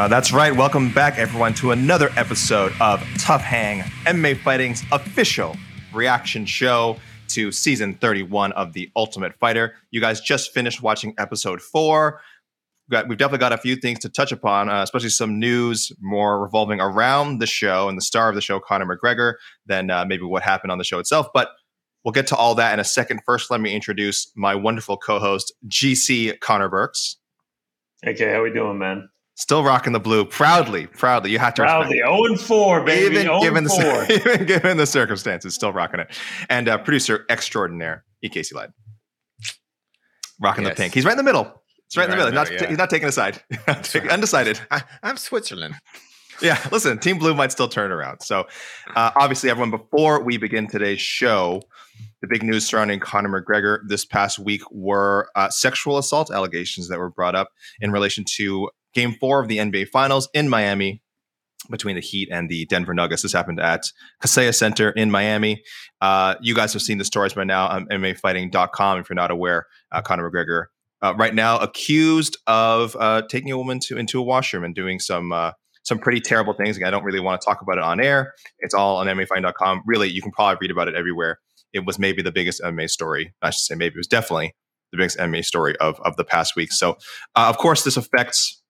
Uh, that's right. Welcome back, everyone, to another episode of TUF Hang, MMA Fighting's official reaction show to season 31 of The Ultimate Fighter. You guys just finished watching episode four. We've, got, we've definitely got a few things to touch upon, uh, especially some news more revolving around the show and the star of the show, Conor McGregor, than uh, maybe what happened on the show itself. But we'll get to all that in a second. First, let me introduce my wonderful co-host, GC Conner Burks. Okay, how we doing, man? Still rocking the blue, proudly, proudly. You have to respect Proudly, it. 0 and 4, baby. even 0 given and the 4. even given the circumstances, still rocking it. And uh, producer extraordinaire, E. Casey Light, rocking Yes. the pink. He's right in the middle. It's right in the middle. Right in the Not, middle, yeah. He's not taking a side. Undecided. I, I'm Switzerland. Yeah, listen, Team Blue might still turn around. So, uh, obviously, everyone, before we begin today's show, the big news surrounding Conor McGregor this past week were uh, sexual assault allegations that were brought up in relation to Game Four of the NBA Finals in Miami between the Heat and the Denver Nuggets. This happened at Kaseya Center in Miami. Uh, you guys have seen the stories by now on MMAfighting.com. If you're not aware, uh, Conor McGregor uh, right now accused of uh, taking a woman to into a washroom and doing some uh, some pretty terrible things. Again, I don't really want to talk about it on air. It's all on MMAfighting.com. Really, you can probably read about it everywhere. It was maybe the biggest MMA story. I should say maybe it was definitely the biggest MMA story of of the past week. So, uh, of course, this affects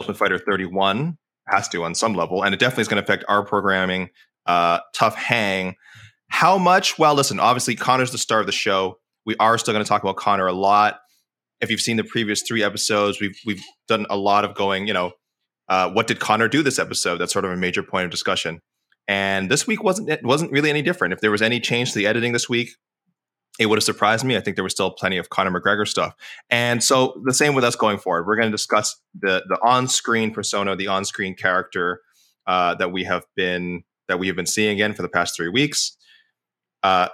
Ultimate Fighter 31 has to on some level, and it definitely is going to affect our programming. Uh, TUF Hang. How much? Well, listen. Obviously, Conor's the star of the show. We are still going to talk about Conor a lot. If you've seen the previous three episodes, we've we've done a lot of going. You know, uh, what did Conor do this episode? That's sort of a major point of discussion. And this week wasn't it wasn't really any different. If there was any change to the editing this week, it would have surprised me. I think there was still plenty of Conor McGregor stuff. And so the same with us going forward. We're going to discuss the the on-screen persona, the on-screen character uh, that we have been that we have been seeing again for the past three weeks. Uh,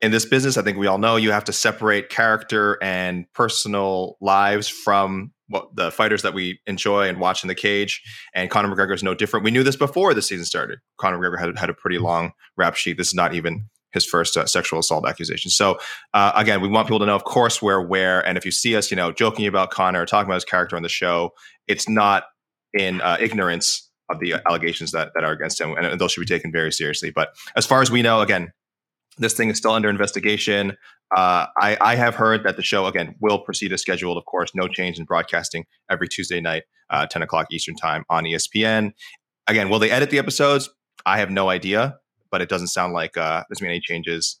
in this business, I think we all know you have to separate character and personal lives from what the fighters that we enjoy and watch in the cage. And Conor McGregor is no different. We knew this before the season started. Conor McGregor had, had a pretty long rap sheet. This is not even his first uh, sexual assault accusation. So uh, again, we want people to know, of course, we're aware. And if you see us, you know, joking about Conor, talking about his character on the show, it's not in uh, ignorance of the allegations that that are against him, and those should be taken very seriously. But as far as we know, again, this thing is still under investigation. Uh, I, I have heard that the show again will proceed as scheduled. Of course, no change in broadcasting every Tuesday night, uh, ten o'clock Eastern time on ESPN. Again, will they edit the episodes? I have no idea, but it doesn't sound like uh, there's been any changes.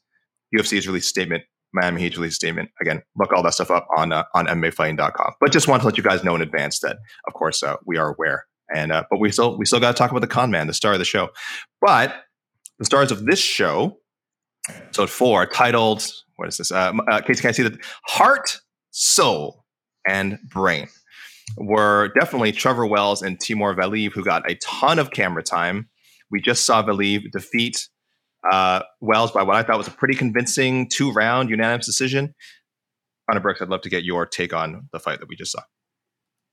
UFC has released statement Miami Heat release statement. Again, look all that stuff up on uh, on MMAfighting.com. But just want to let you guys know in advance that, of course, uh, we are aware. And uh, but we still we still got to talk about the con man, the star of the show. But the stars of this show, episode four, titled what is this? Uh, uh, Casey, can I see that? Heart, soul, and brain were definitely Trevor Wells and Timur Valiev, who got a ton of camera time. We just saw Valiev defeat uh, Wells by what I thought was a pretty convincing two round unanimous decision. Conner Burks, I'd love to get your take on the fight that we just saw.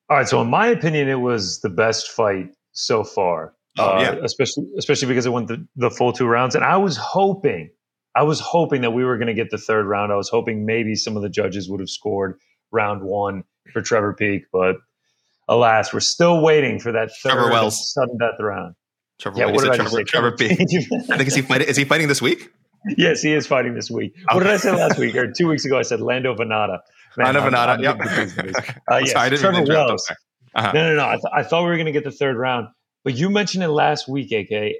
All right, so in my opinion, it was the best fight so far. Oh, uh, yeah. especially especially because it went the, the full two rounds, and I was hoping, I was hoping that we were going to get the third round. I was hoping maybe some of the judges would have scored round one for Trevor Peek, but alas, we're still waiting for that third Trevor Wells. sudden death round. Trevor, Yeah, what did I Trevor, say? Trevor Peek. I think is he fighting? Is he fighting this week? yes, he is fighting this week. What did I say last week or two weeks ago? I said Lando Vannata. Man, Lando Venata, yep. Okay. Uh, yes, sorry, I didn't Trevor mean to interrupt. I'm Wells. Uh-huh. No, no, no. I, th- I thought we were going to get the third round, but you mentioned it last week, AK.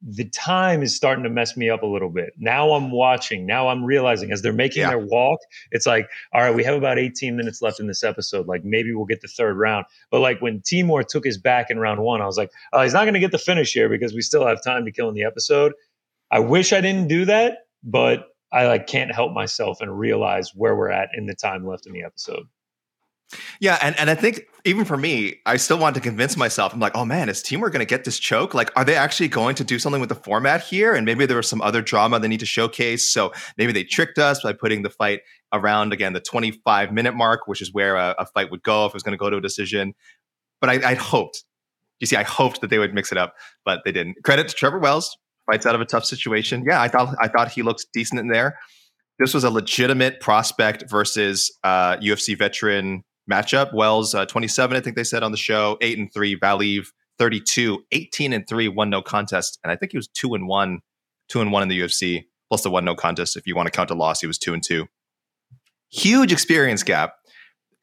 The time is starting to mess me up a little bit. Now I'm watching. Now I'm realizing as they're making Yeah. their walk, it's like, all right, we have about 18 minutes left in this episode. Like maybe we'll get the third round. But like when Timur took his back in round one, I was like, oh, he's not going to get the finish here because we still have time to kill in the episode. I wish I didn't do that, but I like can't help myself and realize where we're at in the time left in the episode. Yeah, and, and I think even for me, I still want to convince myself. I'm like, oh man, is Timur going to get this choke? Like, are they actually going to do something with the format here? And maybe there was some other drama they need to showcase. So maybe they tricked us by putting the fight around again the 25 minute mark, which is where a, a fight would go if it was going to go to a decision. But I, I hoped, you see, I hoped that they would mix it up, but they didn't. Credit to Trevor Wells, fights out of a tough situation. Yeah, I thought I thought he looked decent in there. This was a legitimate prospect versus uh, UFC veteran matchup. Wells, uh, 27, I think they said on the show, 8 and 3, Valiev, 32, 18 and 3, one no contest. And I think he was 2 and 1, 2 and 1 in the UFC, plus the one no contest. If you want to count a loss, he was 2 and 2. Huge experience gap.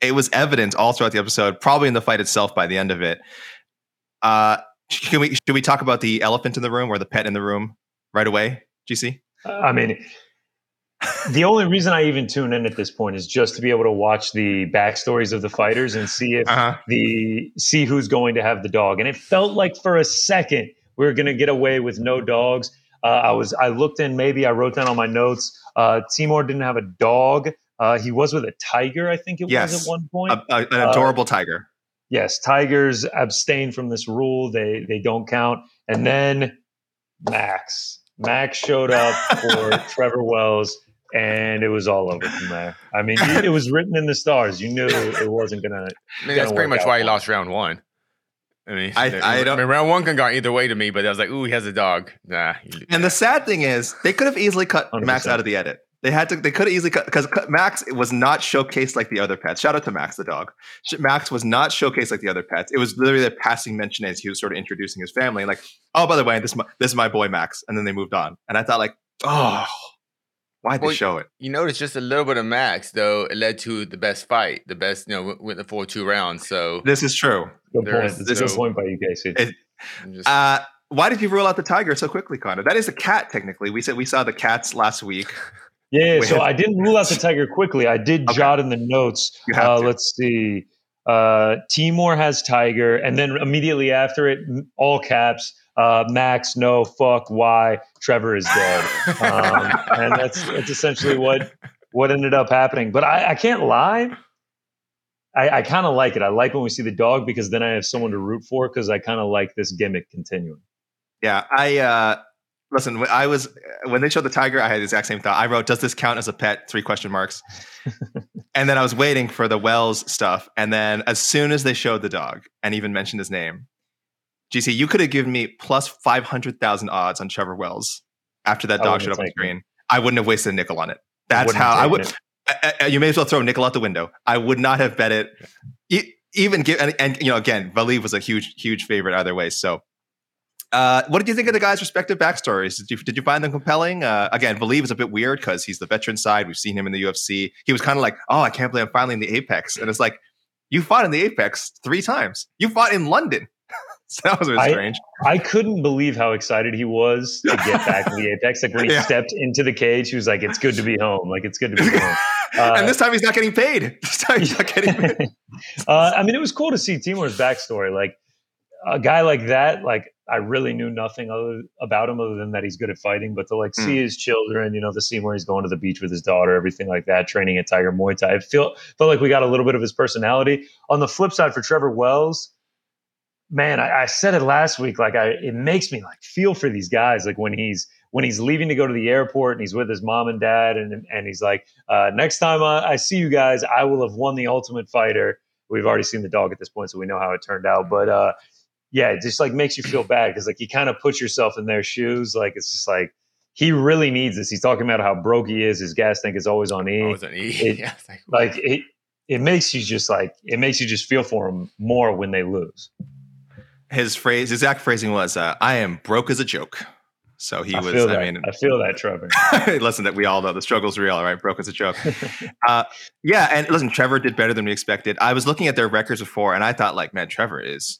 It was evident all throughout the episode, probably in the fight itself by the end of it. Uh, can we, should we talk about the elephant in the room or the pet in the room right away, GC? I mean, the only reason I even tune in at this point is just to be able to watch the backstories of the fighters and see if Uh-huh. the see who's going to have the dog. And it felt like for a second we were going to get away with no dogs. Uh, I was I looked in maybe I wrote down on my notes. Uh, Timur didn't have a dog. Uh, he was with a tiger, I think it Yes. was at one point. A, a- an adorable tiger. yes, tigers abstain from this rule. They they don't count. And then Max. Max showed up for Trevor Wells, and it was all over from there. I mean, it was written in the stars. You knew it wasn't gonna. I mean, gonna that's pretty much why he lost round one. I mean, I- the- I don't- mean, round one can go either way to me, but I was like, ooh, he has a dog. Nah. he- And the sad thing is, they could have easily cut Max 100%. out of the edit. They had to. They could have easily cut because Max was not showcased like the other pets. Shout out to Max the dog. Max was not showcased like the other pets. It was literally a passing mention as he was sort of introducing his family. Like, oh, by the way, this is my, this is my boy Max, and then they moved on. And I thought, like, oh, why'd they show it? you notice just a little bit of Max, though, it led to the best fight, the best, you know, with- with the 4 2 rounds. So, This is true. Good There point. is- It's a good point by you, Casey. It- just, Uh, why did you rule out the tiger so quickly, Conner? That is a cat, technically. We said we saw the cats last week. yeah, we so had- I didn't rule out the tiger quickly. I did Okay. jot in the notes. Uh, let's see. Uh, Timur has tiger, and then immediately after it, all caps. Uh, Max, no, fuck, why? Trevor is dead, um, and that's that's essentially what what ended up happening. But I, I can't lie. I, I kind of like it. I like when we see the dog because then I have someone to root for because I kind of like this gimmick continuing. Yeah, I uh listen. When I was when they showed the tiger, I had the exact same thought. I wrote, "Does this count as a pet?" Three question marks. and then I was waiting for the Wells stuff, and then as soon as they showed the dog and even mentioned his name, GC, you could have given me plus five hundred thousand odds on Trevor Wells after that dog showed up on screen. I wouldn't have wasted a nickel on it. That's how I would. I- I- you may as well throw a nickel out the window. I would not have bet it. E- even give and, and you know again, Valiev was a huge huge favorite either way. So, uh, what did you think of the guys' respective backstories? Did you did you find them compelling? Uh, again, Valiev is a bit weird because he's the veteran side. We've seen him in the UFC. He was kind of like, oh, I can't believe I'm finally in the Apex, and it's like you fought in the Apex three times. You fought in London. that was I- strange. I couldn't believe how excited he was to get back to the Apex. Like when he Yeah. stepped into the cage, he was like, "It's good to be home. Like it's good to be home." Uh, and this time he's not getting paid. This time he's not getting paid. uh, I mean, it was cool to see Timur's backstory. Like a guy like that, like I really knew nothing other about him other than that he's good at fighting. But to like Hmm. see his children, you know, the scene where he's going to the beach with his daughter, everything like that, training at Tiger Muay Thai, I feel felt like we got a little bit of his personality. On the flip side, for Trevor Wells, man, I, I said it last week. Like I, it makes me like feel for these guys. Like when he's when he's leaving to go to the airport and he's with his mom and dad, and and he's like, uh, next time I, I see you guys, I will have won the Ultimate Fighter. We've already seen the dog at this point, so we know how it turned out. But uh, yeah, it just like makes you feel bad because like you kind of put yourself in their shoes. Like it's just like he really needs this. He's talking about how broke he is. His gas tank is always on E. It's an E. It- yeah, like, like it, it makes you just like it makes you just feel for him more when they lose. His phrase, his exact phrasing was, uh, "I am broke as a joke." So he I was. I that. mean, I feel that, Trevor. listen, that we all know the struggle's real, right? Broke as a joke. uh, yeah, and listen, Trevor did better than we expected. I was looking at their records before, and I thought, like, man, Trevor is.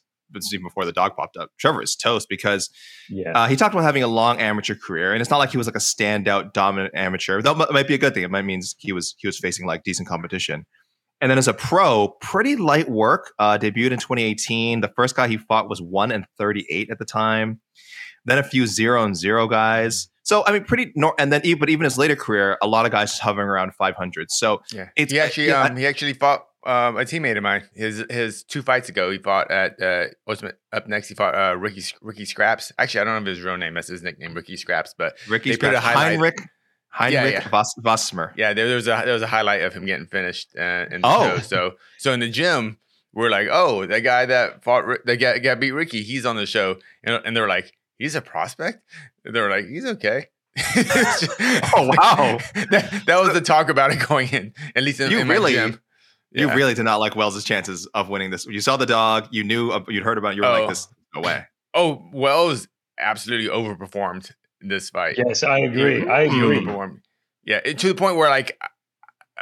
Even before the dog popped up. Trevor is toast because Yeah. uh, he talked about having a long amateur career, and it's not like he was like a standout, dominant amateur. That might be a good thing. It might means he was he was facing like decent competition. And then as a pro, pretty light work. Uh, debuted in 2018. The first guy he fought was one and 38 at the time. Then a few zero and zero guys. So I mean, pretty. Nor- and then, even, but even his later career, a lot of guys hovering around 500. So yeah. it's- he actually yeah, I- um, he actually fought um, a teammate of mine. His his two fights ago, he fought at uh, Ultimate. Up next, he fought uh, Ricky Ricky Scraps. Actually, I don't know if his real name. That's his nickname, Ricky Scraps. But Ricky They put a highlight- Heinrich Heinrich yeah. Voss, Vossmer. yeah, there, there was a there was a highlight of him getting finished uh, in the Oh. show. So so in the gym, we're like, oh, that guy that fought that guy, guy beat Ricky, he's on the show, and, and they're like, he's a prospect. They're like, he's okay. Oh, wow. that, that was the talk about it going in. At least in, You in really- gym. You really did not like Wells' chances of winning this. You saw the dog. You knew. uh, You'd heard about. it, You were Oh. like, "This no way." Oh, Wells absolutely overperformed this fight. yes, I agree. I He agree. overperformed. Yeah, it- to the point where like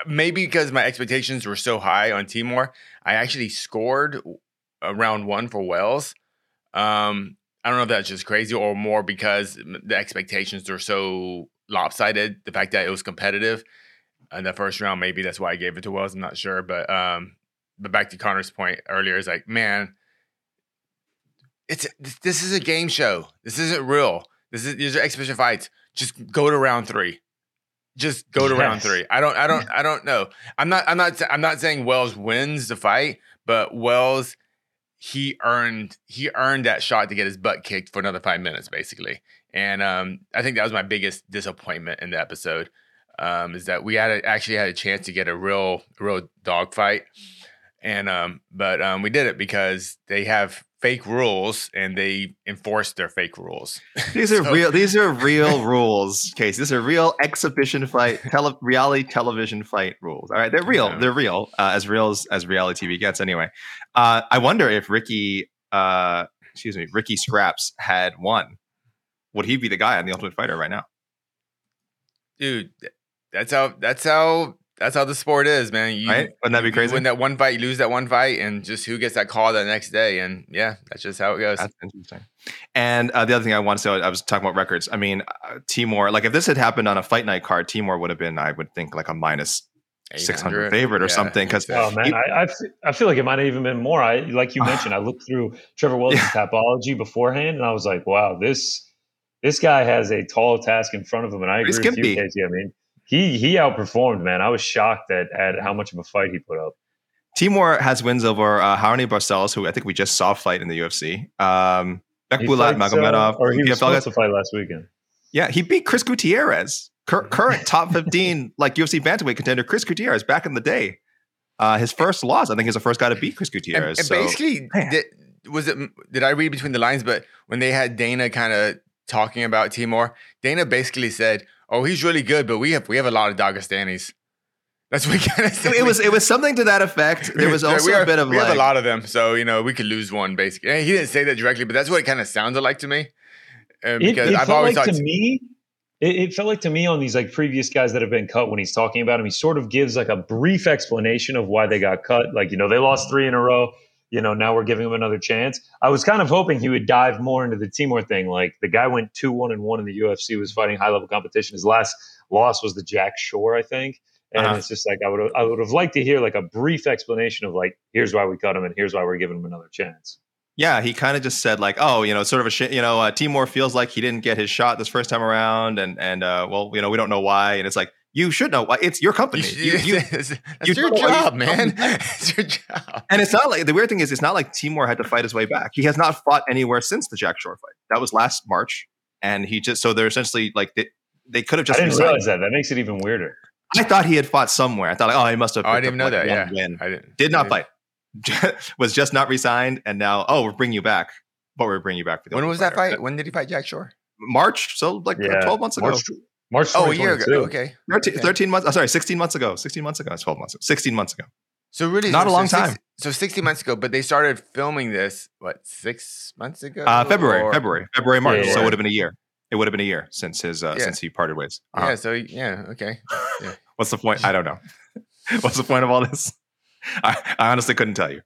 maybe because my expectations were so high on Timur, I actually scored a round one for Wells. Um, I don't know if that's just crazy or more because the expectations are so lopsided. The fact that it was competitive in the first round, maybe that's why I gave it to Wells. I'm not sure, but um, but back to Conner's point earlier, is like, man, it's this is a game show. This isn't real. This is these are exhibition fights. Just go to round three. Just go to round three. I don't. I don't. I don't know. I'm not. I'm not. I'm not saying Wells wins the fight, but Wells he earned he earned that shot to get his butt kicked for another five minutes, basically. And um, I think that was my biggest disappointment in the episode. Um, is that we had a, actually had a chance to get a real real dog fight, and um, but um, we did it because they have fake rules and they enforce their fake rules. These are So- real. These are real rules, Case. These are real exhibition fight, tele, reality television fight rules. All right, they're real. Yeah. They're real. Uh, as real as, as reality TV gets. Anyway, uh, I wonder if Ricky, uh, excuse me, Ricky Scraps had won. Would he be the guy on the Ultimate Fighter right now? dude that's how that's how that's how the sport is man you, Right? Wouldn't that be you crazy? win that one fight you lose that one fight and just who gets that call the next day and yeah that's just how it goes That's interesting. And uh, the other thing I want to say, I was talking about records. I mean, uh, Timur, like if this had happened on a fight night card, Timur would have been, I would think, like a minus 600 favorite or something, 'cause- Oh man, You- I, I, f- I feel like it might have even been more. I like you mentioned, I looked through Trevor Wells' Yeah. Tapology beforehand, and I was like, wow, this this guy has a tall task in front of him. And I agree Pretty with you, skimpy. Casey. I mean, he he outperformed, man. I was shocked at at how much of a fight he put up. Timur has wins over uh, Raoni Barcelos, who I think we just saw fight in the UFC. Um, Bekbulat fights, uh, Magomedov. or he was PFL supposed guys. to fight last weekend. Yeah, he beat Chris Gutierrez, cur- current top 15 like UFC bantamweight contender Chris Gutierrez back in the day. Uh, his first loss, I think, he's the first guy to beat Chris Gutierrez. and so, basically did, was it did i read between the lines but when they had dana kind of talking about timur dana basically said oh he's really good but we have we have a lot of dagestanis that's what he kind of it was it was something to that effect. There was also are- a bit of we like, have a lot of them, so you know we could lose one. Basically, And he didn't say that directly, but that's what it kind of sounded like to me. Uh, It, because it I've felt always like thought to me. It, it felt like to me on these like previous guys that have been cut when he's talking about him, he sort of gives like a brief explanation of why they got cut. Like you know they lost three in a row. You know, now we're giving him another chance. I was kind of hoping he would dive more into the Timur thing. Like the guy went two one and one in the UFC, was fighting high level competition. His last loss was the Jack Shore, I think. And Uh-huh. it's just like I would I would have liked to hear like a brief explanation of like here's why we cut him and here's why we're giving him another chance. Yeah, he kind of just said like, oh, you know, sort of a shit. You know, uh, Timur feels like he didn't get his shot this first time around, and and uh, well, you know, we don't know why. And it's like you should know why. It's your company. You, You- you- that's you your don't know why you- job, man. it's your job. and it's not like the weird thing is, it's not like Timur had to fight his way back. He has not fought anywhere since the Jack Shore fight. That was last March, and he just so they're essentially like they, they could have I just. didn't resigned. realize that. That makes it even weirder. I thought he had fought somewhere. I thought, like, oh, he must have. Oh, I didn't up, know that. Yeah, win. I didn't. Did not I fight. was just not resigned, and now oh, we're bringing you back. But we're bringing you back for the When Ultimate was that fight? When did he fight Jack Shore? March, so like Yeah, twelve months ago. March, March Oh, a year ago. Okay. 13, Okay. 13 months. Oh, sorry, 16 months ago. 16 months ago. It's 12 months ago. 16 months ago. So really, Not a so long six- time. So sixteen months ago, but they started filming this what six months ago? Uh, February, Or- February, February, March. Yeah, So it would have been a year. It would have been a year since his uh, Yeah. since he parted ways. Uh-huh. Yeah. So yeah. Okay. Yeah. What's the point? I don't know. What's the point of all this? I, I honestly couldn't tell you.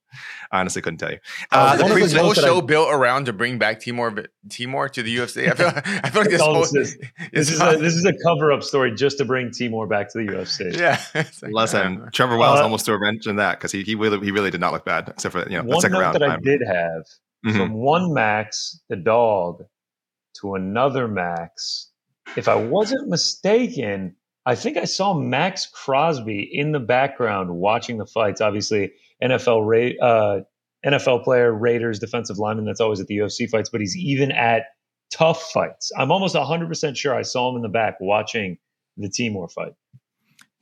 I honestly couldn't tell you. Uh, the pre- the whole notes that I- show built around to bring back Timur Timur to the UFC? I feel, I feel like this whole this is. This is a, this is a cover up story just to bring Timur back to the UFC. yeah. It's like, listen, uh, Trevor Wells Uh, almost threw a wrench in that because he he really he really did not look bad except for you know the One second note round. that I time. did have Mhm. from one Max, the dog, to another Max. If I wasn't mistaken, I think I saw Maxx Crosby in the background watching the fights. Obviously, NFL uh, NFL player, Raiders defensive lineman. That's always at the UFC fights, but he's even at TUF fights. I'm almost 100 percent sure I saw him in the back watching the Timur fight.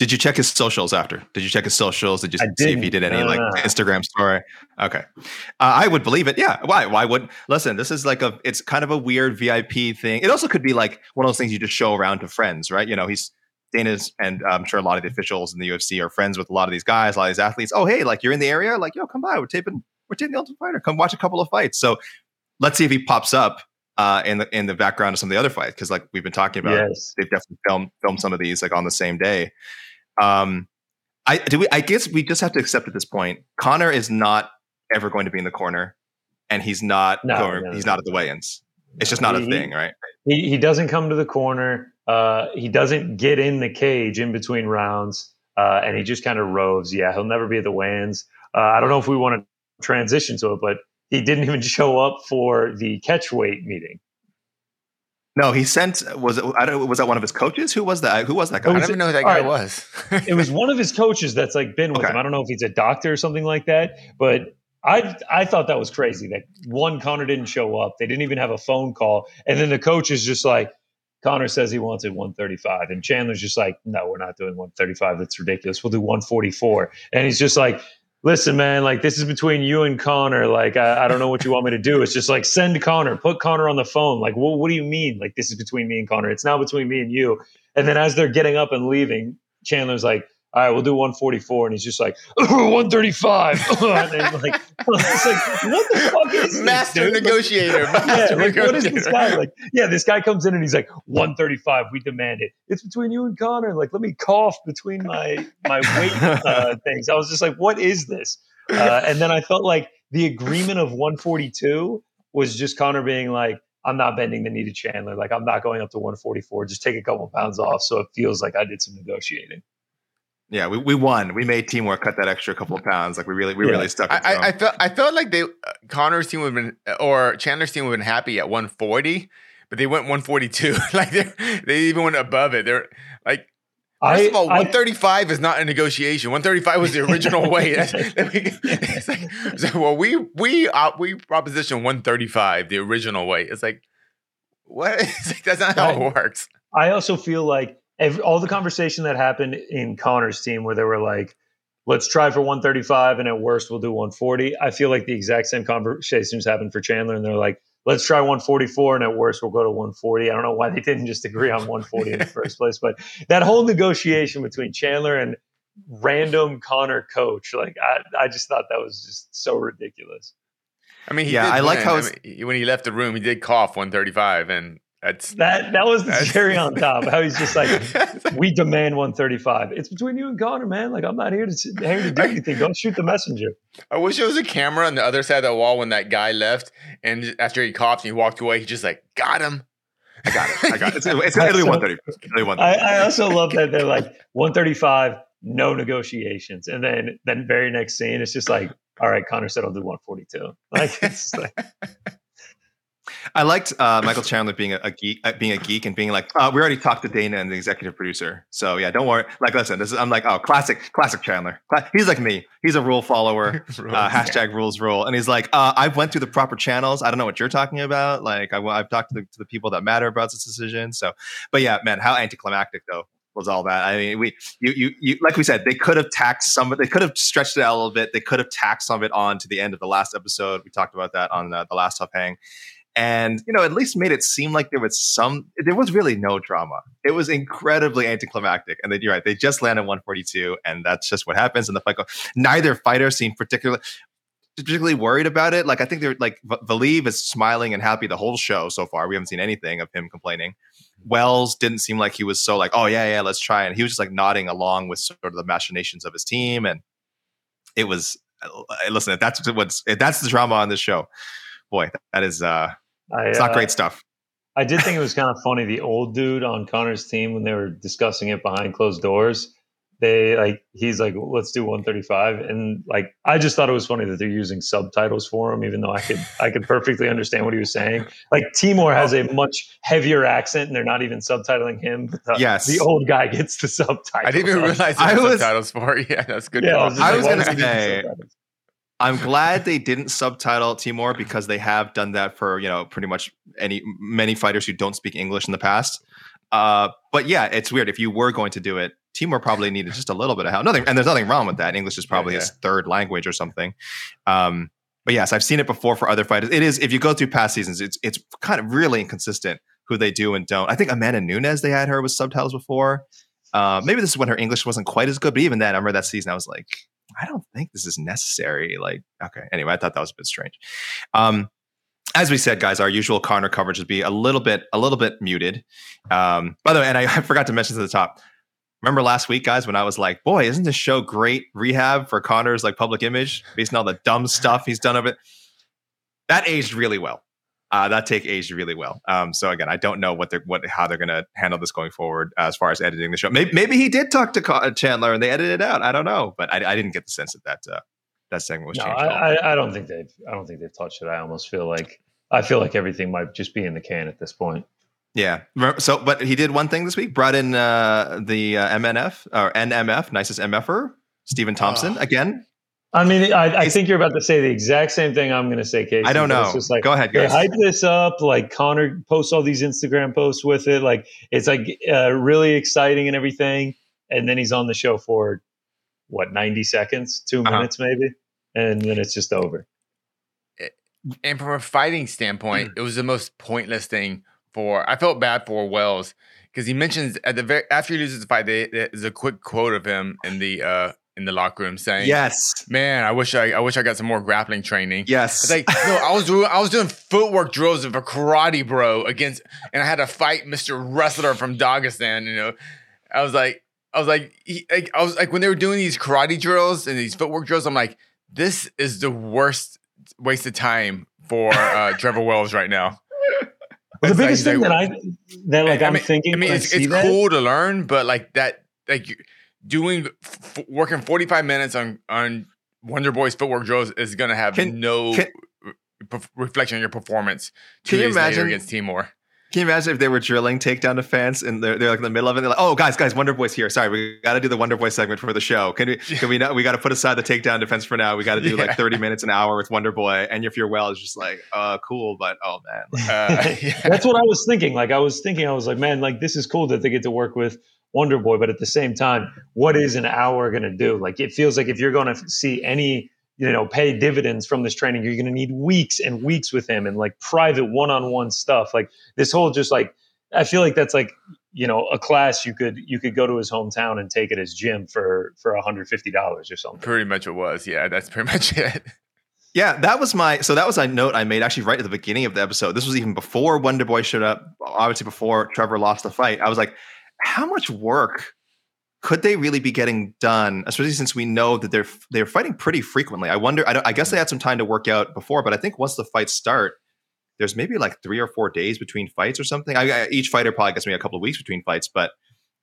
Did you check his socials after? Did you check his socials? Did you see if he didn't. any No, like no. Instagram story? Okay, uh, I would believe it. Yeah, why? Why would listen? This is like a. It's kind of a weird VIP thing. It also could be like one of those things you just show around to friends, right? You know, he's Dana's, and I'm sure a lot of the officials in the UFC are friends with a lot of these guys, a lot of these athletes. Oh, hey, like you're in the area, like yo, come by. We're taping. We're taping the Ultimate Fighter. Come watch a couple of fights. So let's see if he pops up uh, in the in the background of some of the other fights because like we've been talking about Yes. they've definitely filmed filmed some of these like on the same day. Um, I do we. I guess we just have to accept at this point. Conor is not ever going to be in the corner, and he's not. No, going, no, he's no. not at the weigh-ins. It's just not a thing, right? He, he doesn't come to the corner. Uh, he doesn't get in the cage in between rounds, uh, and he just kind of roves. Yeah, he'll never be at the weigh-ins. Uh, I don't know if we want to transition to it, but he didn't even show up for the catch weight meeting. No, he sent. Was it? I don't. Was that one of his coaches? Who was that? Who was that I guy? was- don't even know who that guy right. was. It was one of his coaches that's like been with Okay. him. I don't know if he's a doctor or something like that, but I I thought that was crazy that one Conor didn't show up. They didn't even have a phone call, and then the coach is just like. Conor says he wants it 135, and Chandler's just like, "No, we're not doing 135. That's ridiculous. We'll do 144." And he's just like, "Listen, man, like this is between you and Conor. Like, I, I don't know what you want me to do. It's just like send Conor, put Conor on the phone. Like, well, what do you mean? Like this is between me and Conor? It's now between me and you." And then as they're getting up and leaving, Chandler's like, all right, we'll do 144. And he's just like, 135. and then like, it's like, what the fuck is this? Master? Like, negotiator. yeah, Master like, what is this guy? Like, yeah, this guy comes in and he's like, 135, we demand it. It's between you and Conor. Like, let me cough between my my weight uh, things. I was just like, what is this? Uh, and then I felt like the agreement of 142 was just Conor being like, I'm not bending the knee to Chandler. Like, I'm not going up to 144. Just take a couple pounds off. So it feels like I did some negotiating. Yeah, we, we won. We made Teamwork cut that extra couple of pounds. Like we really we Yeah. really stuck. I, it to 'em. I, I felt I felt like they uh, Conor's team would have been or Chandler's team would have been happy at 140, but they went 142. like they they even went above it. They're like first I, of all, I- 135 is not a negotiation. 135 was the original weight. That's- it's like, it's like, well, we we uh, we proposition 135, the original weight. It's like what? It's like, that's not how it works. I also feel like every, all the conversation that happened in Conor's team, where they were like, "Let's try for 135, and at worst we'll do 140." I feel like the exact same conversations happened for Chandler, and they're like, "Let's try 144, and at worst we'll go to 140." I don't know why they didn't just agree on 140 in the first place, but that whole negotiation between Chandler and random Conor coach, like I, I just thought that was just so ridiculous. I mean, he Yeah, did I like how I mean, when he left the room, he did cough 135, and That's That that was the cherry on top. How he's just like, we demand 135. It's between you and Conor, man. Like I'm not here to here to do anything. Don't shoot the messenger. I wish there was a camera on the other side of the wall when that guy left, and after he coughed and he walked away, he just like got him. I got it. I got it. It's, it's Italy So- 130. Italy 130. I, I also love that they're like 135, no negotiations, and then then very next scene, it's just like, all right, Conor said I'll do 142. Like it's like, I liked uh, Michael Chandler being a, a geek, uh, being a geek, and being like, uh, "We already talked to Dana and the executive producer, so yeah, don't worry." Like, listen, this is I'm like, oh, classic, classic Chandler. He's like me. He's a rule follower. Uh, hashtag rules rule, and he's like, uh, "I've went through the proper channels. I don't know what you're talking about. Like, I, have talked to the, to the people that matter about this decision. So, but yeah, man, how anticlimactic though was all that. I mean, we, you, you, you, like we said, they could have taxed some, of They could have stretched it out a little bit. They could have taxed some of it on to the end of the last episode. We talked about that on the, the last TUF Hang and you know at least made it seem like there was some there was really no drama. It was incredibly anticlimactic and then you're right they just landed 142 and that's just what happens in the fight go- neither fighter seemed particularly particularly worried about it. Like i think they're like V- Valiev is smiling and happy the whole show so far. We haven't seen anything of him complaining. Wells didn't seem like he was so like oh yeah yeah let's try and he was just like nodding along with sort of the machinations of his team and it was uh, listen if that's what's if that's the drama on this show boy that is uh I, it's not uh, great stuff. I did think it was kind of funny. The old dude on Conor's team when they were discussing it behind closed doors, they like he's like, "Let's do 135," and like I just thought it was funny that they're using subtitles for him, even though I could I could perfectly understand what he was saying. Like Timur has a much heavier accent, and they're not even subtitling him. The, Yes. the old guy gets the subtitles. I didn't even realize I there were was- subtitles for it. Yeah, that's good. Yeah, call. I was, just I like, was gonna is he using say- subtitles? I'm glad they didn't subtitle Timur because they have done that for you know pretty much any many fighters who don't speak English in the past. Uh, but yeah, it's weird. If you were going to do it, Timur probably needed just a little bit of help. Nothing, and there's nothing wrong with that. English is probably Yeah, his third language or something. Um, but yes, I've seen it before for other fighters. It is if you go through past seasons, it's it's kind of really inconsistent who they do and don't. I think Amanda Nunes they had her with subtitles before. Uh, maybe this is when her English wasn't quite as good, but even then, I remember that season. I was like, I don't think this is necessary. Like, okay. Anyway, I thought that was a bit strange. Um, as we said, guys, our usual Conor coverage would be a little bit, a little bit muted. Um, by the way, and I, I forgot to mention to the top. Remember last week, guys, when I was like, "Boy, isn't this show great rehab for Conor's like public image based on all the dumb stuff he's done of it?" That aged really well. Uh, that take aged really well. Um, so again, I don't know what they're what how they're going to handle this going forward uh, as far as editing the show. Maybe, maybe he did talk to Co- Chandler and they edited it out. I don't know, but I, I didn't get the sense that that uh, that segment was No, changed. I, I, I don't think they've. I don't think they've touched it. I almost feel like I feel like everything might just be in the can at this point. Yeah. So, but he did one thing this week. Brought in uh, the uh, MNF or NMF, nicest MFer, Stephen Thompson again. I mean, I, I think you're about to say the exact same thing I'm going to say, Casey. I don't know. It's just like Go ahead, they guys. hype this up. Like Conor posts all these Instagram posts with it. Like it's like uh, really exciting and everything. And then he's on the show for what 90 seconds, 2 Uh-huh. minutes maybe, and then it's just over. And from a fighting standpoint, it was the most pointless thing for. I felt bad for Wells because he mentions at the very after he loses the fight, they, there's a quick quote of him in the uh in the locker room saying, Yes. man, I wish I I wish I got some more grappling training." Yes. It's like no, I was doing I was doing footwork drills of a karate bro against, and I had to fight Mr. Wrestler from Dagestan. You know, I was like, I was like, he, like, I was like when they were doing these karate drills and these footwork drills, I'm like, this is the worst waste of time for uh, Trevor Wells right now. Well, the It's like- biggest thing like- that I that like I I'm mean, thinking. I mean, it's, see it's cool to learn, but like that, like you- doing f- working 45 minutes on on Wonder Boy's footwork drills is gonna have Can- no can- re- reflection on your performance. Can you days later imagine- against Timur? Can you imagine if they were drilling takedown defense and they're, they're like in the middle of it? They're like, "Oh, guys, guys, Wonder Boy's here. Sorry, we got to do the Wonder Boy segment for the show. Can we? Can we? Not, we got to put aside the takedown defense for now. We got to do Yeah. like thirty minutes an hour with Wonder Boy. And if you're well, it's just like, uh, cool, but oh man, Uh, yeah. That's what I was thinking. Like I was thinking, I was like, man, like this is cool that they get to work with Wonder Boy, but at the same time, what is an hour going to do? Like it feels like if you're going to see any, you know, pay dividends from this training, you're going to need weeks and weeks with him and like private one-on-one stuff. Like this whole just like I feel like that's like you know a class you could you could go to his hometown and take it as gym for for 150 dollars or something. pretty much it was. Yeah, that's pretty much it. Yeah, that was my so that was a note I made actually right at the beginning of the episode. This was even before Wonder Boy showed up, obviously before Trevor lost the fight. I was like, how much work could they really be getting done, especially since we know that they're they're fighting pretty frequently? I wonder. I, I guess they mm. had some time to work out before, but I think once the fights start, there's maybe like three or four days between fights or something. I, I, each fighter probably gets maybe a couple of weeks between fights, but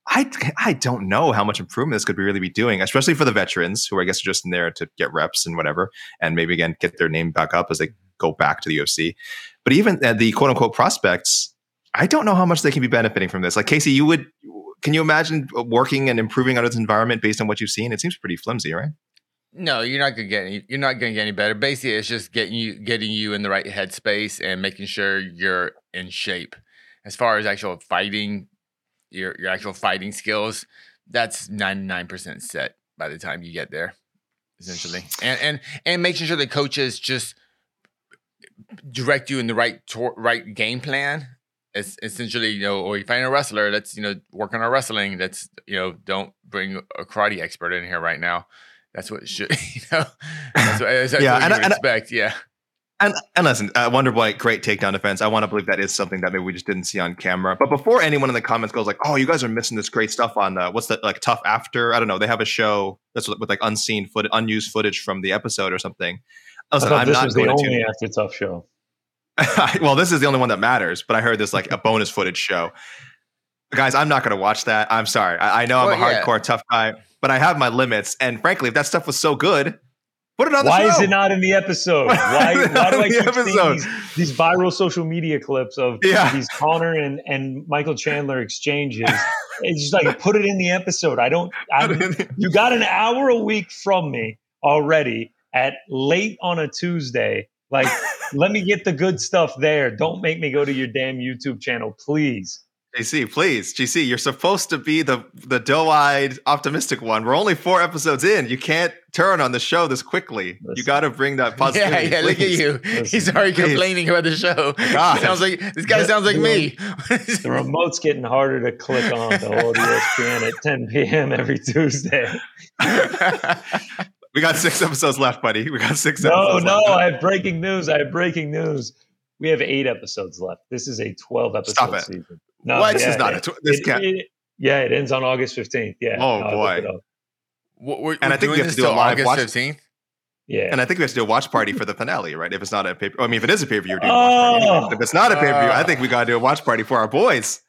I I don't know how much improvement this could be really be doing, especially for the veterans who I guess are just in there to get reps and whatever, and maybe again get their name back up as they go back to the UFC. But even uh, the quote unquote prospects, I don't know how much they can be benefiting from this. Like Casey, you would can you imagine working and improving on its environment based on what you've seen? It seems pretty flimsy, right? No, you're not gonna get any. You're not gonna get any better. Basically, it's just getting you getting you in the right headspace and making sure you're in shape. As far as actual fighting your your actual fighting skills, that's ninety nine percent set by the time you get there, essentially. And and and making sure the coaches just direct you in the right tor- right game plan. It's essentially, you know, or you find a wrestler, let's, you know, work on our wrestling. let's you know, don't bring a karate expert in here right now. That's what it should, you know, that's what, that's yeah, what and, you and, expect. yeah. And, and listen, uh, Wonder Boy, great takedown defense. I want to believe that is something that maybe we just didn't see on camera. But before anyone in the comments goes like, "Oh, you guys are missing this great stuff on uh, what's that like tough after?" I don't know. They have a show that's with like unseen footage, unused footage from the episode or something. Listen, I I'm this not was the only to, after tough show. well, this is the only one that matters. But I heard this like a bonus footage show. Guys, I'm not going to watch that. I'm sorry. I, I know I'm well, a hardcore yeah. tough guy, but I have my limits. And frankly, if that stuff was so good, Put it on the why show. is it not in the episode? Why, why do I keep episode? seeing these, these, viral social media clips of yeah. these Conor and, and Michael Chandler exchanges? it's just like put it in the episode. I don't. I, you got an hour a week from me already at late on a Tuesday. Like, let me get the good stuff there. Don't make me go to your damn YouTube channel, please. JC, please, GC, you're supposed to be the the doe-eyed, optimistic one. We're only four episodes in. You can't turn on the show this quickly. Listen. You got to bring that positivity. Yeah, yeah. Look at you. Listen. He's already please. complaining about the show. God. sounds like this guy sounds like me. the remote's getting harder to click on the hold ESPN at 10 p.m. every Tuesday. we got six episodes left, buddy. We got six. No, no. Left. I have breaking news. I have breaking news. We have eight episodes left. This is a 12 episode season. No, what? Yeah, this is not it, a tw- this it, can't. It, yeah, it ends on August fifteenth. Yeah. Oh no, boy. What, we're, and we're I think we have to do a live August watch. 15th? Yeah. And I think we have to do a watch party for the finale, right? If it's not a paper, I mean, if it is a pay per view, oh. If it's not a pay per view, I think we got to do a watch party for our boys.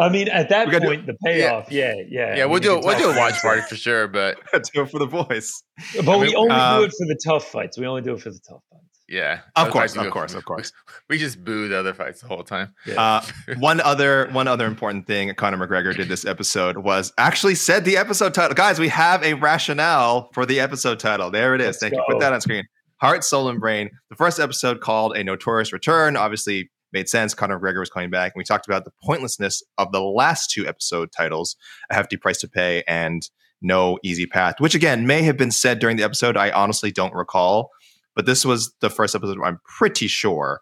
I mean, at that point, do, the payoff, yeah, yeah, yeah. yeah we'll do we'll do a watch party for sure, but do it for the boys. But I mean, we only uh, do it for the TUF fights. We only do it for the TUF fights. Yeah, of course, of course, of course. We just boo the other fights the whole time. Yeah. Uh, one other one other important thing Conor McGregor did this episode was actually said the episode title. Guys, we have a rationale for the episode title. There it is. Let's Thank go. you. Put that on screen. Heart, Soul, and Brain. The first episode called A Notorious Return obviously made sense. Conor McGregor was coming back, and we talked about the pointlessness of the last two episode titles, A Hefty Price to Pay and No Easy Path, which again may have been said during the episode. I honestly don't recall. But this was the first episode where I'm pretty sure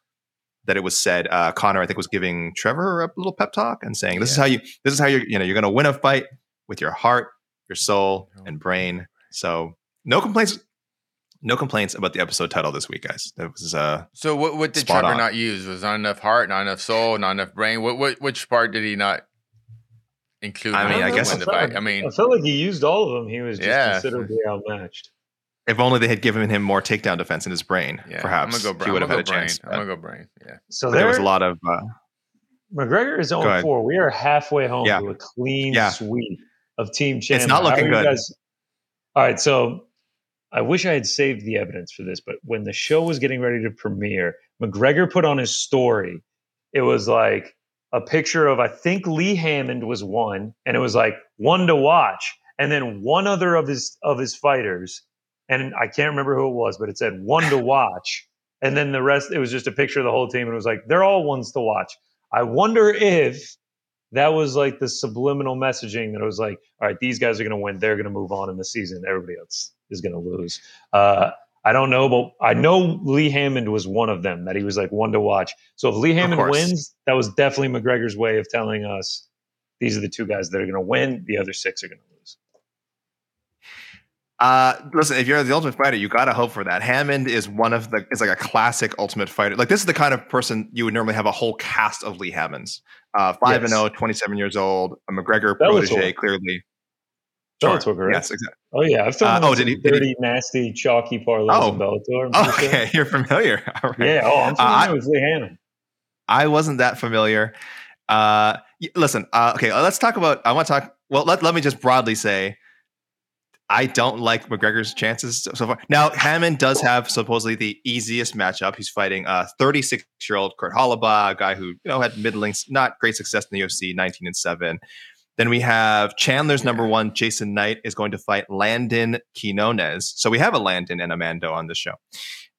that it was said. Uh, Conor, I think, was giving Trevor a little pep talk and saying, "This yeah. is how you. This is how you're. You know, you're going to win a fight with your heart, your soul, and brain." So, no complaints. No complaints about the episode title this week, guys. That was uh. So, what, what did Trevor on. not use? Was not enough heart, not enough soul, not enough brain. What, what which part did he not include? I mean, I guess. I, I mean, I felt like he used all of them. He was just yeah. considerably outmatched. If only they had given him more takedown defense in his brain, yeah, perhaps I'm gonna go, he would have had a brain. chance. I'm gonna go brain. Yeah. So there, there was a lot of. Uh, McGregor is on four. We are halfway home yeah. to a clean yeah. sweep of Team champions. It's not looking good. Guys... All right, so I wish I had saved the evidence for this, but when the show was getting ready to premiere, McGregor put on his story. It was like a picture of I think Lee Hammond was one, and it was like one to watch, and then one other of his of his fighters and I can't remember who it was, but it said one to watch. And then the rest, it was just a picture of the whole team, and it was like they're all ones to watch. I wonder if that was like the subliminal messaging that it was like, all right, these guys are going to win, they're going to move on in the season, everybody else is going to lose. Uh, I don't know, but I know Lee Hammond was one of them that he was like one to watch. So if Lee Hammond wins, that was definitely McGregor's way of telling us these are the two guys that are going to win. The other six are going to lose. Uh, listen, if you're the Ultimate Fighter, you gotta hope for that. Hammond is one of the is like a classic Ultimate Fighter. Like this is the kind of person you would normally have a whole cast of Lee Hammonds. Uh, five and Yes. 0, 27 years old, a McGregor Bellator. protege, clearly. Bellator, correct? Yes, exactly. Oh yeah, I've thrown Uh, oh, some did he- did he- nasty, chalky parlays Oh. in Bellator. Oh, pretty sure. okay, you're familiar. Right. Yeah. Oh, I'm Uh, familiar I- with Lee Hammond. I wasn't that familiar. Uh, listen, uh, okay, let's talk about. I want to talk. Well, let, let me just broadly say, I don't like McGregor's chances so, far. Now, Hammond does have supposedly the easiest matchup. He's fighting a 36 year old Kurt Hollabaugh, a guy who you know had middling, not great success in the UFC, 19 and seven. Then we have Chandler's number one, Jason Knight, is going to fight Landon Quinones. So we have a Landon and a Mando on this show.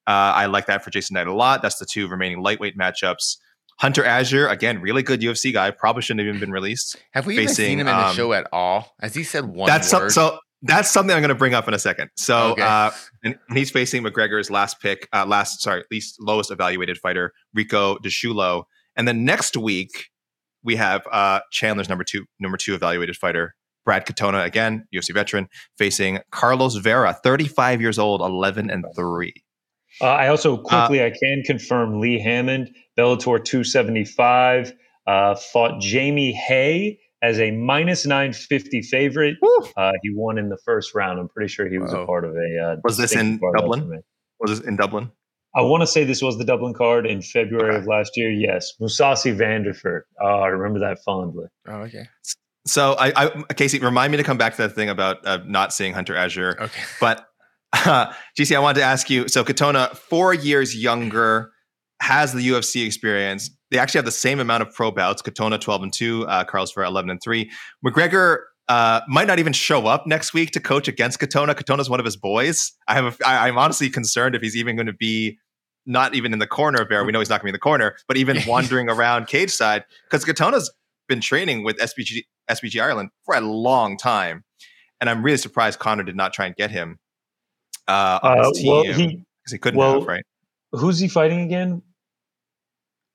Uh, I like that for Jason Knight a lot. That's the two remaining lightweight matchups. Hunter Azure, again, really good UFC guy. Probably shouldn't have even been released. Have we even facing, seen him in the um, show at all? Has he said one that's some, word? so. That's something I'm going to bring up in a second. So, Okay. uh, and and he's facing McGregor's last pick, uh, last sorry, least lowest evaluated fighter, Rico DiSciullo. And then next week we have uh, Chandler's number two, number two evaluated fighter, Brad Katona, again UFC veteran, facing Carlos Vera, 35 years old, 11 and three. Uh, I also Uh, quickly I can confirm Lee Hammond, Bellator 275, uh, fought Jamie Hay as a minus 950 favorite. Uh, he won in the first round. I'm pretty sure he was Whoa. a part of a. Uh, Was this in Dublin? Was this in Dublin? I want to say this was the Dublin card in February Okay. of last year. Yes, Mousasi Vanderford. Oh, I remember that fondly. oh, okay. So, I, I Casey, remind me to come back to that thing about uh, not seeing Hunter Azure. Okay. But uh, GC, I wanted to ask you. So Katona, four years younger, has the UFC experience. They actually have the same amount of pro bouts. Katona, twelve and two. Uh, Carlos Ferrer, eleven and three. McGregor uh, might not even show up next week to coach against Katona. Katona's one of his boys. I have. A, I, I'm honestly concerned if he's even going to be. Not even in the corner of Bear. We know he's not going to be in the corner, but even wandering around cage side because Katona's been training with SBG SBG Ireland for a long time, and I'm really surprised Conor did not try and get him uh, on Uh, his team well, because he he, couldn't well, have, right? who's he fighting again?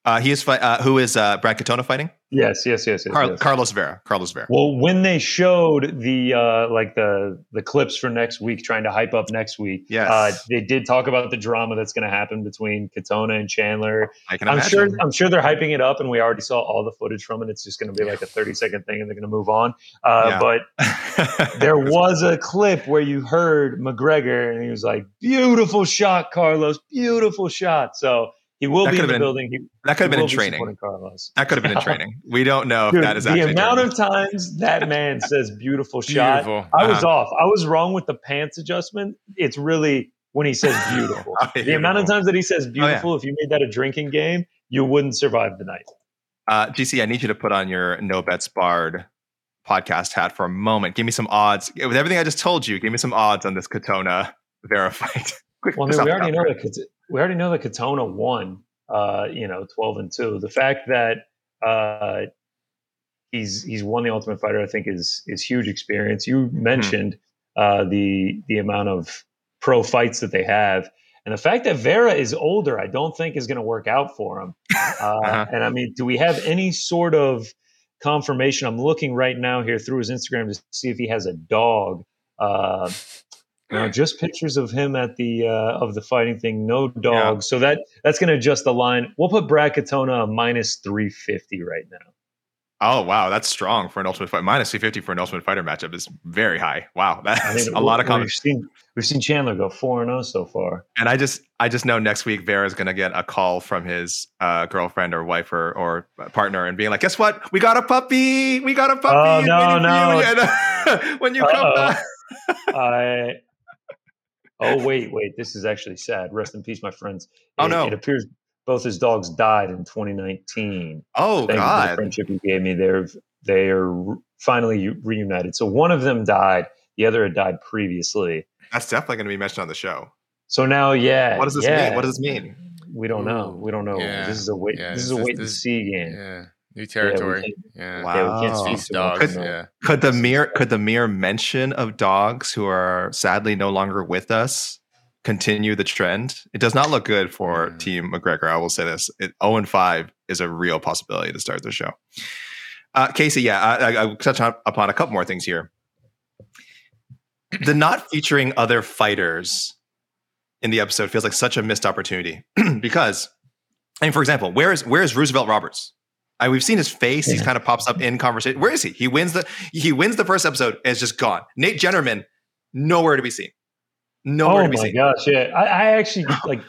Uh, he is fi- uh, who is uh, Brad Katona fighting? Yes, yes, yes, yes. Car- yes. Carlos Vera. Carlos Vera. Well, when they showed the uh, like the the clips for next week, trying to hype up next week, Yes. uh, they did talk about the drama that's going to happen between Katona and Chandler. I can I'm imagine. sure I'm sure they're hyping it up, and we already saw all the footage from it. It's just going to be like a 30 second thing, and they're going to move on. Uh, Yeah. But there was a clip where you heard McGregor, and he was like, "Beautiful shot, Carlos. Beautiful shot." So he will That be in the been- building. He, that could have been in training. That could have been in training. We don't know if that is the amount of times that man says beautiful shot. Beautiful. I was Uh-huh. off. I was wrong with the pants adjustment. It's really when he says beautiful. Oh, the amount of times that he says yeah. beautiful, if you made that a drinking game, you wouldn't survive the night. Uh, GC, I need you to put on your No Bets Barred podcast hat for a moment. Give me some odds. With everything I just told you, give me some odds on this Katona verified. Quick, Well, I mean, we already know that we already know that Katona won. Uh, you know, twelve and two. The fact that uh, he's he's won the Ultimate Fighter, I think, is is huge experience. You Hmm. mentioned uh, the the amount of pro fights that they have, and the fact that Vera is older, I don't think is going to work out for him. Uh, Uh-huh. And I mean, do we have any sort of confirmation? I'm looking right now here through his Instagram to see if he has a dog. Uh, no, just pictures of him at the uh, of the fighting thing. No dog. So that that's going to adjust the line. We'll put Brad Katona minus three fifty right now. Oh wow, that's strong for an Ultimate fight. Minus three fifty for an Ultimate Fighter matchup is very high. Wow, that's a lot of we've comments. seen we've seen Chandler go four and zero so far. And I just, I just know next week Vera is going to get a call from his uh, girlfriend or wife or, or partner and being like, "Guess what? We got a puppy. We got a puppy. Oh, no, no. you." And, when you come back." I. Oh wait, wait! This is actually sad. Rest in peace, my friends. Oh, It- no. It appears both his dogs died in 2019. Oh Thank for the friendship he gave me. They're they are finally reunited. So one of them died. The other had died previously. That's definitely going to be mentioned on the show. So now, yeah. What does this yeah. mean? What does this mean? We don't know. We don't know. yeah, This is a wait. yeah, this is a wait and see game. Yeah. New territory. Yeah. Wow. Yeah, we can't Oh. speak These dogs. Could- Yeah. Could the mere could the mere mention of dogs who are sadly no longer with us continue the trend? It does not look good for Mm. Team McGregor. I will say this: it, zero and five is a real possibility to start the show. Uh, Casey, yeah, I, I, I'll touch on, upon a couple more things here. the not featuring other fighters in the episode feels like such a missed opportunity because, I mean, for example, where is where is Roosevelt Roberts? I, we've seen his face. He kind of pops up in conversation. Where is he? He wins the he wins the first episode and is just gone. Nate Jennerman, nowhere to be seen. Nowhere oh to be my seen. gosh, yeah. I, I actually like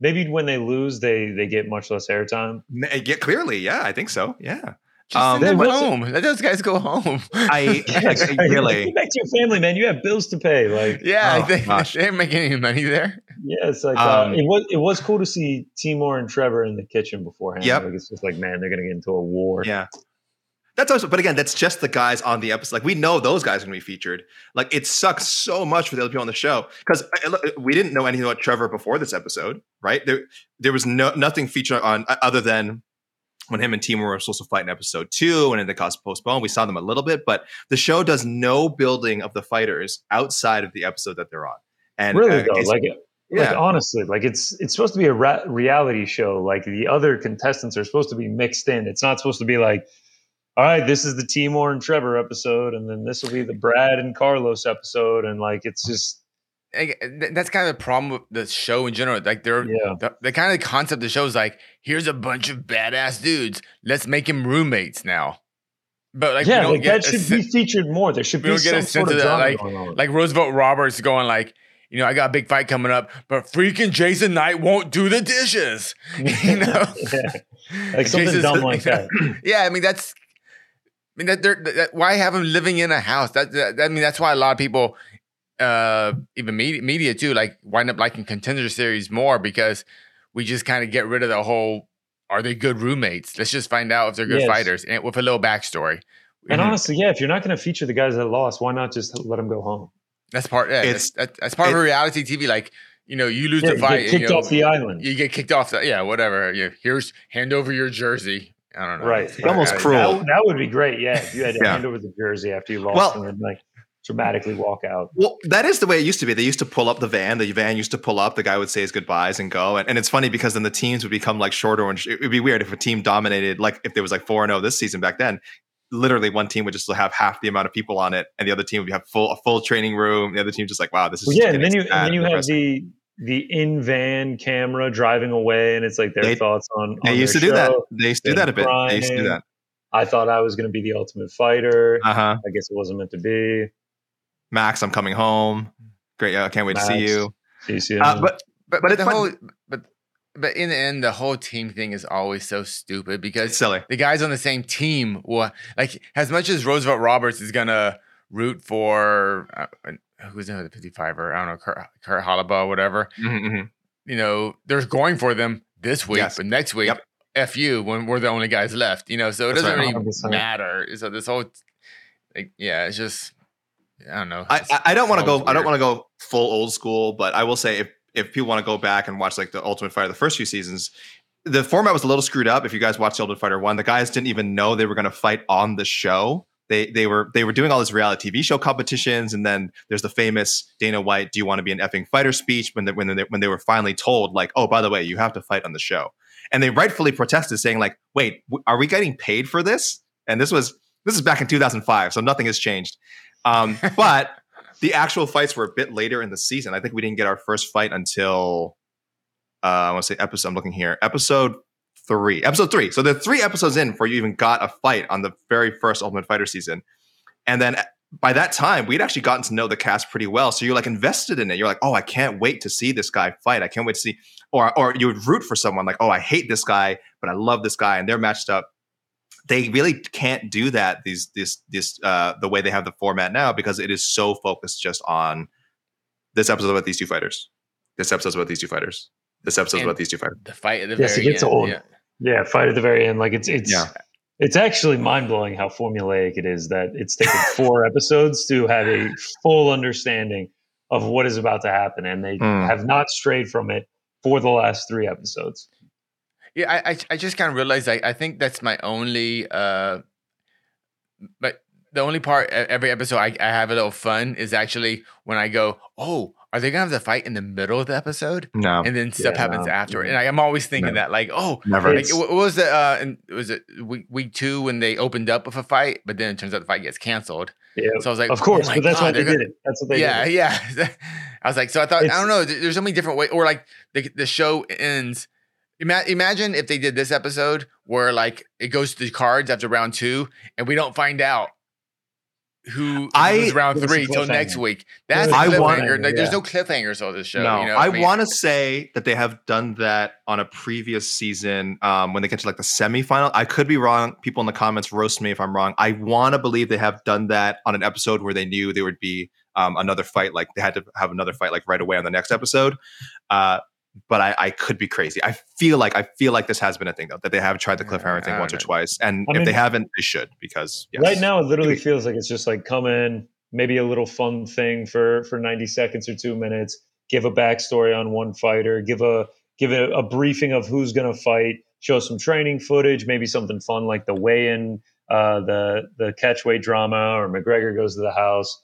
maybe when they lose, they they get much less airtime. N- Get clearly, yeah, I think so. Yeah, Just Um, send them There was- home. Let those guys go home. I like, Get really. back to your family, man. You have bills to pay. Like, yeah, Oh, they, gosh. they ain't making any money there. Yeah, it's like uh, Um, it was. It was cool to see Timur and Trevor in the kitchen beforehand. Yep. Like, it's just like, man, they're gonna get into a war. Yeah. That's also, but again, that's just the guys on the episode. Like we know those guys are going to be featured. Like it sucks so much for the other people on the show because we didn't know anything about Trevor before this episode, right? There, there was no nothing featured on uh, other than when him and Timur were supposed to fight in episode two, and then they got postponed. We saw them a little bit, but the show does no building of the fighters outside of the episode that they're on. And really uh, though, it's- like, like honestly, like it's it's supposed to be a ra- reality show. Like the other contestants are supposed to be mixed in. It's not supposed to be like, all right, this is the Timur and Trevor episode, and then this will be the Brad and Carlos episode, and like it's just Like, eh, That's kind of the problem with the show in general. Like they're yeah. the, the kind of concept of the show is like, here's a bunch of badass dudes. Let's make them roommates now. But like, we yeah, don't like get that should se- be featured more. There should be some sort of of that, like- like Roosevelt Roberts going like, you know, I got a big fight coming up, but freaking Jason Knight won't do the dishes. you know, yeah. Like something Jason's- dumb like that. yeah, I mean that's. I mean that they're that, why have him living in a house? That, that I mean that's why a lot of people, uh, even media, media too, like wind up liking contender series more because we just kind of get rid of the whole. Are they good roommates? Let's just find out if they're good Yes. fighters, and with a little backstory. And Mhm. honestly, yeah, if you're not going to feature the guys that lost, why not just let them go home? That's part. Yeah, It's- that's, that's part of reality TV. Like you know, you lose Yeah, the you fight, get and, kicked you know, off the island. You get kicked off the yeah, whatever. You here's hand over your jersey. I don't know. Right. It's almost I- I- cruel. That, that would be great. Yeah, if you had to Yeah. hand over the jersey after you lost Well- and then like dramatically walk out. Well, that is the way it used to be. They used to pull up the van. The van used to pull up. The guy would say his goodbyes and go. And, and it's funny because then the teams would become like shorter. And it would be weird if a team dominated, like if there was like 4 0 this season back then. Literally, one team would just have half the amount of people on it, and the other team would have full a full training room. The other team just like, wow, this is Well, yeah, and then you and then you have the the in van camera driving away, and it's like their They- thoughts on. They on used to their do that. They used to do that a bit. They used to do that. I thought I was going to be the ultimate fighter. Uh huh. I guess it wasn't meant to be. Max, I'm coming home. Great. Yeah, I can't wait to see Max. you. DCM. Uh, but But But but, it's the fun- whole but but in the end, the whole team thing is always so stupid because silly. the guys on the same team will like as much as Roosevelt Roberts is gonna root for uh, who's in the 55er, I don't know, Kurt, Kurt Holobaugh, whatever. Mhm, mhm. You know, they're going for them this week, Yes. but next week, Yep. F you when we're the only guys left. You know, so it That's doesn't right. really 100%. matter. So this whole like, yeah, it's just I don't know. I, I- I don't want to sounds go. I don't want to go full old school, but I will say if if people want to go back and watch like the Ultimate Fighter, the first few seasons, the format was a little screwed up. If you guys watched Ultimate Fighter one, the guys didn't even know they were going to fight on the show. They they were they were doing all this reality TV show competitions, and then there's the famous Dana White "Do you want to be an effing fighter?" speech when they, when they, when they were finally told like, oh, by the way, you have to fight on the show, and they rightfully protested, saying like, wait, are we getting paid for this? And this was this is back in 2005, so nothing has changed. Um, but the actual fights were a bit later in the season. I think we didn't get our first fight until uh, I want to say episode. I'm looking here, episode three, episode three. So the three episodes in before you even got a fight on the very first Ultimate Fighter season, and then by that time we'd actually gotten to know the cast pretty well. So you're like invested in it. You're like, oh, I can't wait to see this guy fight. I can't wait to see, or or you would root for someone like, oh, I hate this guy, but I love this guy, and they're matched up they really can't do that these this this uh the way they have the format now because it is so focused just on this episode about these two fighters this episode's about these two fighters this episode's And- about these two fighters the fight at the Yes, it very gets end. old. Yeah. yeah, fight at the very end. Like it's it's Yeah. it's actually mind blowing how formulaic it is that it's taken four episodes to have a full understanding of what is about to happen, and they Mm. have not strayed from it for the last three episodes. Yeah, I I, I just kind of realized I, I think that's my only uh but the only part every episode I, I have a little fun is actually when I go, oh, are they gonna have the fight in the middle of the episode? No, and then stuff Yeah, happens no. after. And I, I'm always thinking No. that, like, oh, Never. like, what was the uh, and was it week, week two when they opened up with a fight, but then it turns out the fight gets canceled. Yeah, So I was like, of course, oh but that's why God, they they're did gonna- it. That's what they yeah, did. yeah. I was like, so I thought, I don't know. There's so many different ways, or like the the show ends. Ima- imagine if they did this episode where like it goes to the cards after round two, and we don't find out who I- who's round Give us a three till next week. That's Give a us a cliffhanger. cliffhanger, Like, There's yeah. no cliffhangers on this show. No, you know? I, mean, want to say that they have done that on a previous season um, when they get to like the semifinal. I could be wrong. People in the comments roast me if I'm wrong. I want to believe they have done that on an episode where they knew there would be um, another fight. Like they had to have another fight like right away on the next episode. Uh, but I, I could be crazy. I feel like I feel like this has been a thing though that they have tried the cliffhanger thing once or twice, and I if they haven't, they should because yes. Right now, it literally feels like it's just like come in, maybe a little fun thing for for ninety seconds or two minutes. Give a backstory on one fighter. Give a give a, a briefing of who's going to fight. Show some training footage. Maybe something fun like the weigh-in, uh, the the catchweight drama, or McGregor goes to the house.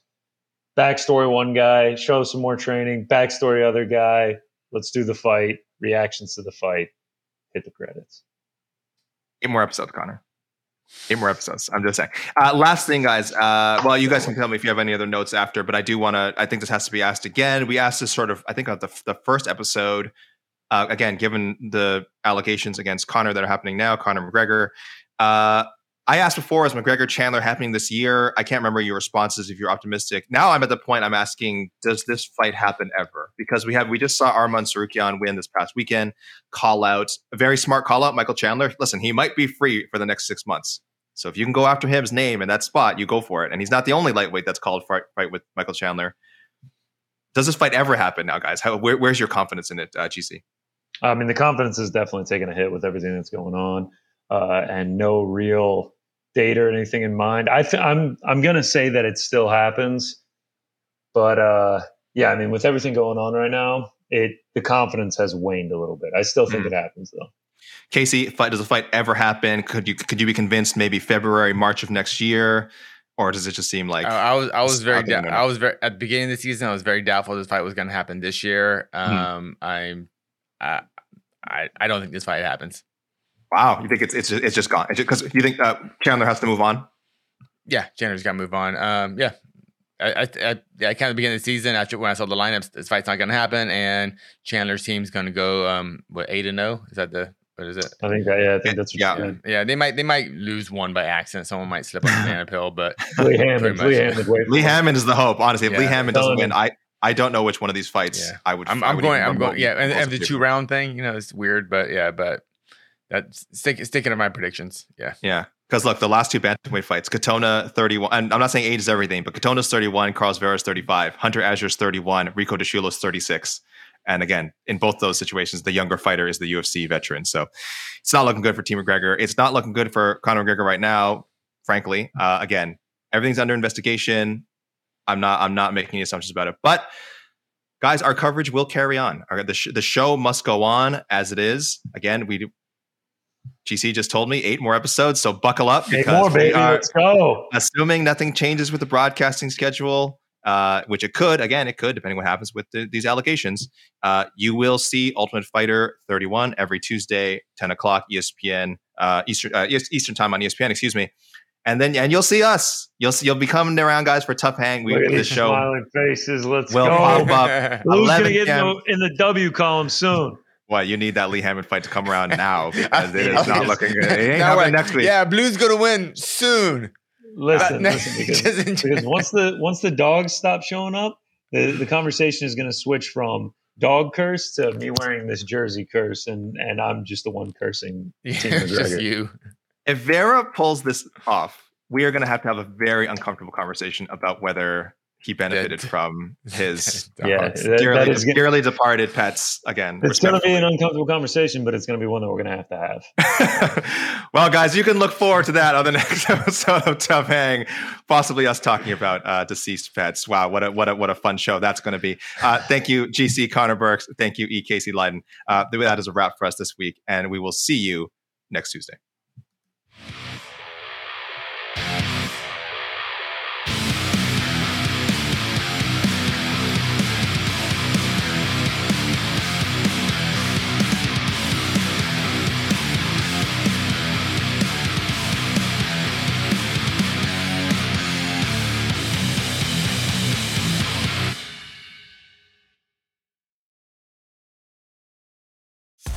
Backstory one guy. Show some more training. Backstory other guy. Let's do the fight. Reactions to the fight. Hit the credits. Eight more episodes, Conner. Eight more episodes. I'm just saying. Uh, last thing, guys. Uh, well, you guys can tell me if you have any other notes after, but I do want to. I think this has to be asked again. We asked this sort of. I think of the the first episode. Uh, again, given the allegations against Conor that are happening now, Conor McGregor. I asked before, is McGregor Chandler happening this year? I can't remember your responses if you're optimistic. Now I'm at the point I'm asking, does this fight happen ever? Because we have we just saw Arman Tsarukyan win this past weekend, call out, a very smart call out, Michael Chandler. Listen, he might be free for the next six months. So if you can go after his name in that spot, you go for it. And he's not the only lightweight that's called fight, fight with Michael Chandler. Does this fight ever happen now, guys? How, where, where's your confidence in it, uh, GC? I mean, the confidence is definitely taking a hit with everything that's going on, uh, and no real data or anything in mind. I th- I'm I'm gonna say that it still happens, but uh, yeah, I mean, with everything going on right now, it the confidence has waned a little bit. I still think Mm. it happens though. Casey, fight, does the fight ever happen? Could you could you be convinced maybe February, March of next year, or does it just seem like I, I was I was very not gonna dou- happen. I was very at the beginning of the season I was very doubtful this fight was going to happen this year. Mm-hmm. Um, I'm I, I I don't think this fight happens. Wow? You think it's it's just, it's just gone? Because you think uh, Chandler has to move on? Yeah, Chandler's got to move on. Um, yeah. I, I, I, yeah, kind of beginning of the season after when I saw the lineups, this fight's not going to happen, and Chandler's team's going to go um what eight and zero? Is that the what is it? I think that, yeah, I think that's what Yeah. you said. Yeah, they might they might lose one by accident. Someone might slip on a banana pill, but Lee Hammond. Lee Hammond, Lee. Hammond is the hope. Honestly, if Lee Hammond doesn't win, I I don't know which one of these fights Yeah. I would. I'm, I I'm would going. I'm going. Yeah, and, and the two round thing, you know, it's weird, but yeah, but that's stick, sticking to my predictions. Yeah, Yeah. Because look, the last two bantamweight fights, Katona 31, and I'm not saying age is everything, but Katona's 31, Carlos Vera's 35, Hunter Azure's 31, Rico DiSciullo's 36. And again, in both those situations, the younger fighter is the UFC veteran. So it's not looking good for Team McGregor. It's not looking good for Conor McGregor right now, frankly. Uh, again, everything's under investigation. I'm not I'm not making any assumptions about it. But guys, our coverage will carry on. Our, the, sh- the show must go on as it is. Again, we GC just told me eight more episodes, so buckle up Eight because more, we baby. are Let's go. assuming nothing changes with the broadcasting schedule, uh, which it could. Again, it could, depending what happens with the, these allegations. Uh, you will see Ultimate Fighter 31 every Tuesday, 10 o'clock ESPN uh, Eastern uh, Eastern time on ESPN. Excuse me. And then and you'll see us. You'll see. You'll be coming around, guys, for TUF Hang. We this show smiling faces. Let's will go. pop up. Who's gonna get in the, in the W column soon? What you need that Lee Hammond fight to come around now because it is not looking good. It ain't Now happening next week. Yeah, Blue's gonna win soon. Listen, Uh, listen, because, because once the once the dogs stop showing up, the, the conversation is going to switch from dog curse to me wearing this jersey curse, and and I'm just the one cursing. Yeah, just you. if Vera pulls this off, we are going to have to have a very uncomfortable conversation about whether he benefited That- from his Yeah, that- dearly, that is gonna- dearly departed pets. Again, It's going to be an uncomfortable conversation, but it's going to be one that we're going to have to have. well, guys, you can look forward to that on the next episode of TUF Hang, possibly us talking about uh, deceased pets. Wow, what a what a what a fun show that's going to be. Uh, thank you, GC Conner Burks. Thank you, E. Casey Leydon. Uh, that is a wrap for us this week, and we will see you next Tuesday.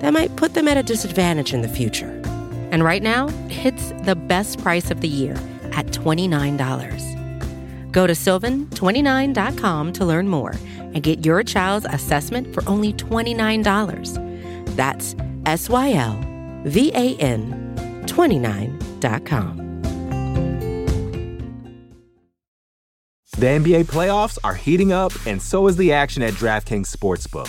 that might put them at a disadvantage in the future. And right now, it's the best price of the year at $29. Go to sylvan29.com to learn more and get your child's assessment for only $29. That's S Y L V A N 29.com. The NBA playoffs are heating up, and so is the action at DraftKings Sportsbook,